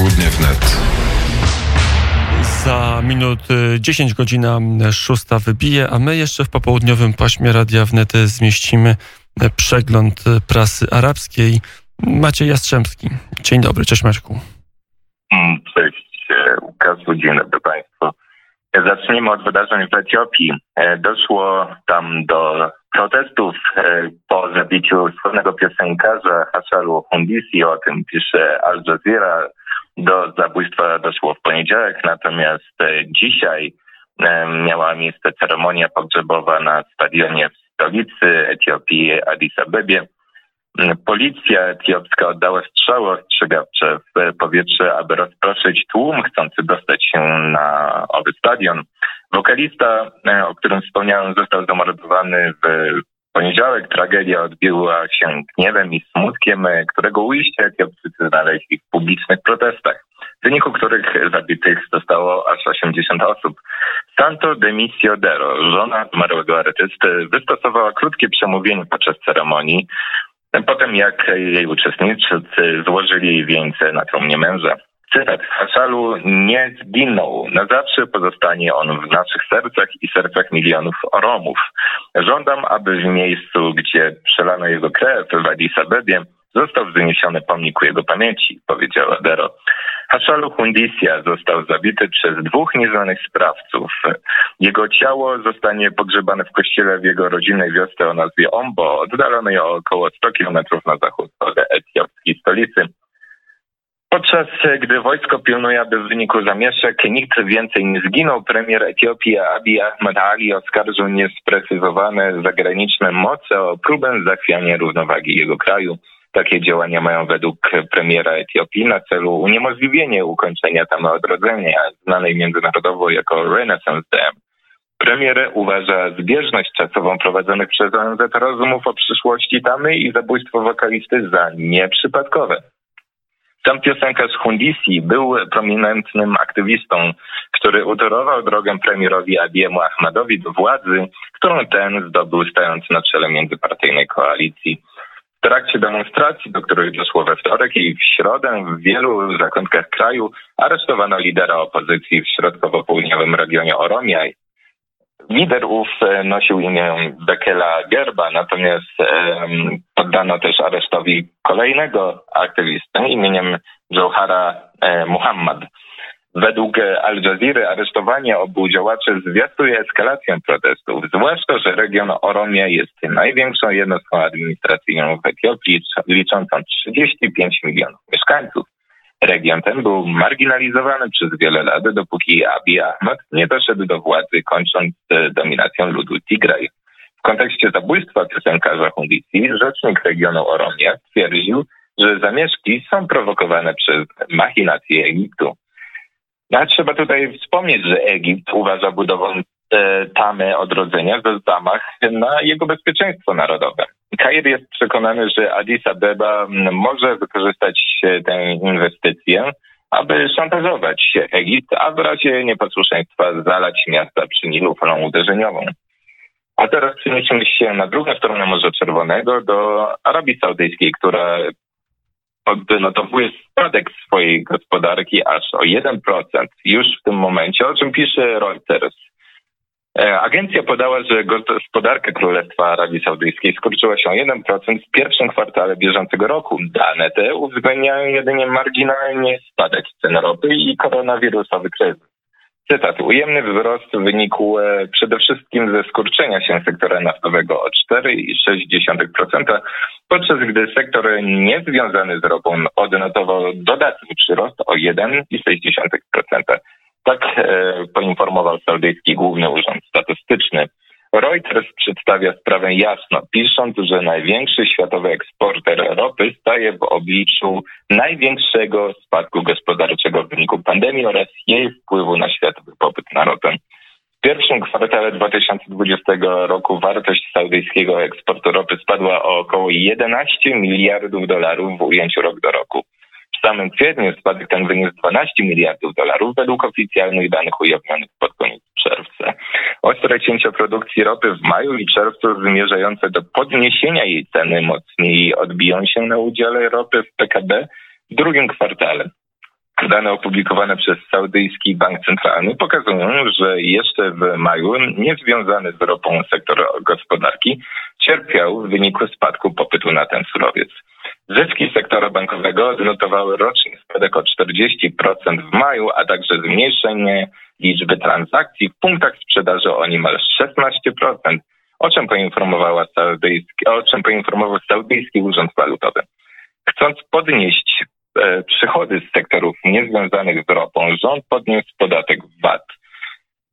Popołudnie wnet. Za minut 10 y, godzina 6 wybije, a my jeszcze w popołudniowym paśmie Radia Wnet zmieścimy y, przegląd y, prasy arabskiej. Maciej Jastrzębski. Dzień dobry, cześć Maćku. Mm, cześć Łukaszu, dzień dobry Państwu. Zacznijmy od wydarzeń w Etiopii. E, doszło tam do protestów e, po zabiciu słynnego piosenkarza Hashalu Hundisi, o tym pisze Al Jazeera. Do zabójstwa doszło w poniedziałek, natomiast e, dzisiaj miała miejsce ceremonia pogrzebowa na stadionie w stolicy Etiopii, Addis Abebie. Policja etiopska oddała strzały ostrzegawcze w powietrze, aby rozproszyć tłum chcący dostać się na owy stadion. Wokalista, e, o którym wspomniałem, został zamordowany w poniedziałek. Tragedia odbiła się gniewem i smutkiem, e, którego ujście Etiopczycy znaleźli w publicznych protestach, w wyniku których zabitych zostało aż 80 osób. Santo Demisio Dero, żona zmarłego artysty, wystosowała krótkie przemówienie podczas ceremonii, Potem jak jej uczestnicy złożyli wieńce na trumnie męża. Cytat. Hasalu nie zginął. Na zawsze pozostanie on w naszych sercach i sercach milionów Romów. Żądam, aby w miejscu, gdzie przelano jego krew w Addis Abebie, został wzniesiony pomnik jego pamięci, powiedziała Dero. Haszalu Hundisia został zabity przez dwóch nieznanych sprawców. Jego ciało zostanie pogrzebane w kościele w jego rodzinnej wiosce o nazwie Ombo, oddalonej o około 100 kilometrów na zachód od etiopskiej stolicy. Podczas gdy wojsko pilnuje, aby w wyniku zamieszek nikt więcej nie zginął, premier Etiopii Abiy Ahmed Ali oskarżył niesprecyzowane zagraniczne moce o próbę zachwiania równowagi jego kraju. Takie działania mają według premiera Etiopii na celu uniemożliwienie ukończenia tam odrodzenia, znanej międzynarodowo jako Renaissance Dam. Premier uważa zbieżność czasową prowadzonych przez ONZ rozmów o przyszłości Tamy i zabójstwo wokalisty za nieprzypadkowe. Sam piosenkarz Hundisi był prominentnym aktywistą, który utorował drogę premierowi Abiemu Ahmadowi do władzy, którą ten zdobył stając na czele międzypartyjnej koalicji. W trakcie demonstracji, do których doszło we wtorek i w środę w wielu zakątkach kraju aresztowano lidera opozycji w środkowo-południowym regionie Oromia. Lider ów e, nosił imię Bekela Gerba, natomiast um, poddano też aresztowi kolejnego aktywistę imieniem Johara e, Muhammad. Według Al Jazeera aresztowanie obu działaczy zwiastuje eskalację protestów, zwłaszcza, że region Oromia jest największą jednostką administracyjną w Etiopii, liczącą 35 milionów mieszkańców. Region ten był marginalizowany przez wiele lat, dopóki Abiy Ahmed nie doszedł do władzy, kończąc dominacją ludu Tigraj. W kontekście zabójstwa piosenkarza Hundisi, rzecznik regionu Oromia stwierdził, że zamieszki są prowokowane przez machinacje Egiptu. No, trzeba tutaj wspomnieć, że Egipt uważa budowę e, tamy odrodzenia za zamach na jego bezpieczeństwo narodowe. Kair jest przekonany, że Addis Abeba może wykorzystać tę inwestycję, aby szantażować Egipt, a w razie nieposłuszeństwa zalać miasta przy Nilu falą uderzeniową. A teraz przenieśmy się na drugą stronę Morza Czerwonego do Arabii Saudyjskiej, która odnotowuje spadek swojej gospodarki aż o 1% już w tym momencie, o czym pisze Reuters. E, agencja podała, że gospodarka Królestwa Arabii Saudyjskiej skurczyła się o 1% w pierwszym kwartale bieżącego roku. Dane te uwzględniają jedynie marginalnie spadek cen ropy i koronawirusowy kryzys. Cytat. Ujemny wzrost wynikł e, przede wszystkim ze skurczenia się sektora naftowego o 4,6%, podczas gdy sektor niezwiązany z ropą odnotował dodatni przyrost o 1,6%. Tak e, poinformował Saudyjski Główny Urząd Statystyczny. Reuters przedstawia sprawę jasno, pisząc, że największy światowy eksporter ropy staje w obliczu największego spadku gospodarczego w wyniku pandemii oraz jej wpływu na światowy popyt na ropę. W pierwszym kwartale 2020 roku wartość saudyjskiego eksportu ropy spadła o około 11 miliardów dolarów w ujęciu rok do roku. W samym kwietniu spadek ten wyniósł 12 miliardów dolarów według oficjalnych danych ujawnionych pod koniec czerwca. Ostre cięcia produkcji ropy w maju i czerwcu zmierzające do podniesienia jej ceny mocniej odbiją się na udziale ropy w PKB w drugim kwartale. Dane opublikowane przez Saudyjski Bank Centralny pokazują, że jeszcze w maju niezwiązany z ropą sektor gospodarki cierpiał w wyniku spadku popytu na ten surowiec. Zyski sektora bankowego odnotowały roczny spadek o 40% w maju, a także zmniejszenie liczby transakcji w punktach sprzedaży o niemal 16%, o czym, poinformowała saudyjski, o czym poinformował Saudyjski Urząd Walutowy. Chcąc podnieść e, przychody z sektorów niezwiązanych z ropą, rząd podniósł podatek VAT.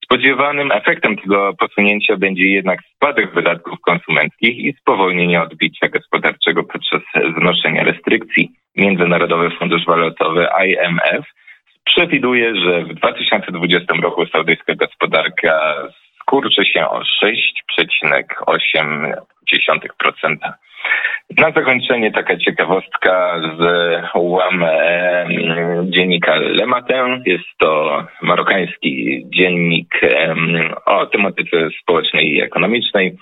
Spodziewanym efektem tego posunięcia będzie jednak spadek wydatków konsumenckich i spowolnienie odbicia gospodarczego podczas znoszenia restrykcji. Międzynarodowy Fundusz Walutowy IMF przewiduje, że w 2020 roku saudyjska gospodarka skurczy się o 6,8%. Na zakończenie taka ciekawostka z łam dziennika Le Matin. Jest to marokański dziennik o tematyce społecznej i ekonomicznej.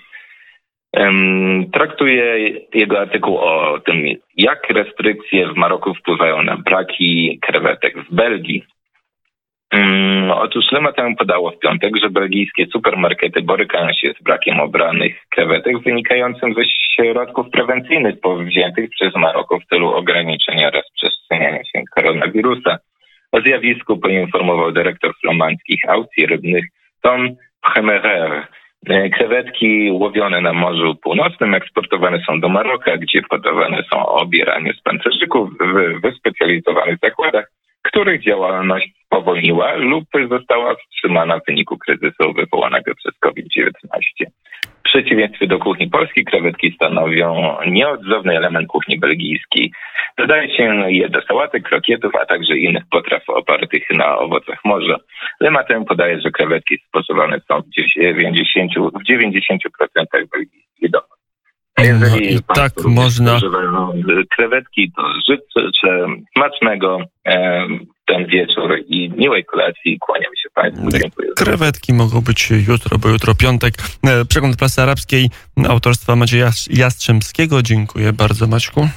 Traktuje jego artykuł o tym, jak restrykcje w Maroku wpływają na braki krewetek w Belgii. Um, otóż Lematem podało w piątek, że belgijskie supermarkety borykają się z brakiem obranych krewetek wynikającym ze środków prewencyjnych powziętych przez Maroko w celu ograniczenia rozprzestrzeniania się koronawirusa. O zjawisku poinformował dyrektor flamandzkich aukcji rybnych Tom Hemerer. Krewetki łowione na Morzu Północnym eksportowane są do Maroka, gdzie podawane są obieranie z pancerzyków w wyspecjalizowanych zakładach, których działalność spowolniła lub została wstrzymana w wyniku kryzysu wywołanego przez COVID-19. W przeciwieństwie do kuchni polskiej, krewetki stanowią nieodzowny element kuchni belgijskiej. Dodaje się je do sałatek, krokietów, a także innych potraw opartych na owocach morza. Lematem podaje, że krewetki spożywane są w 90%, w 90% belgijskich domów. Jeżeli no tak można. krewetki, to życzę smacznego e, ten wieczór i miłej kolacji. Kłaniam się Państwu. Dziękuję. Krewetki mogą być jutro, bo jutro piątek. E, przegląd prasy arabskiej autorstwa Macieja Jastrzębskiego. Dziękuję bardzo Maćku.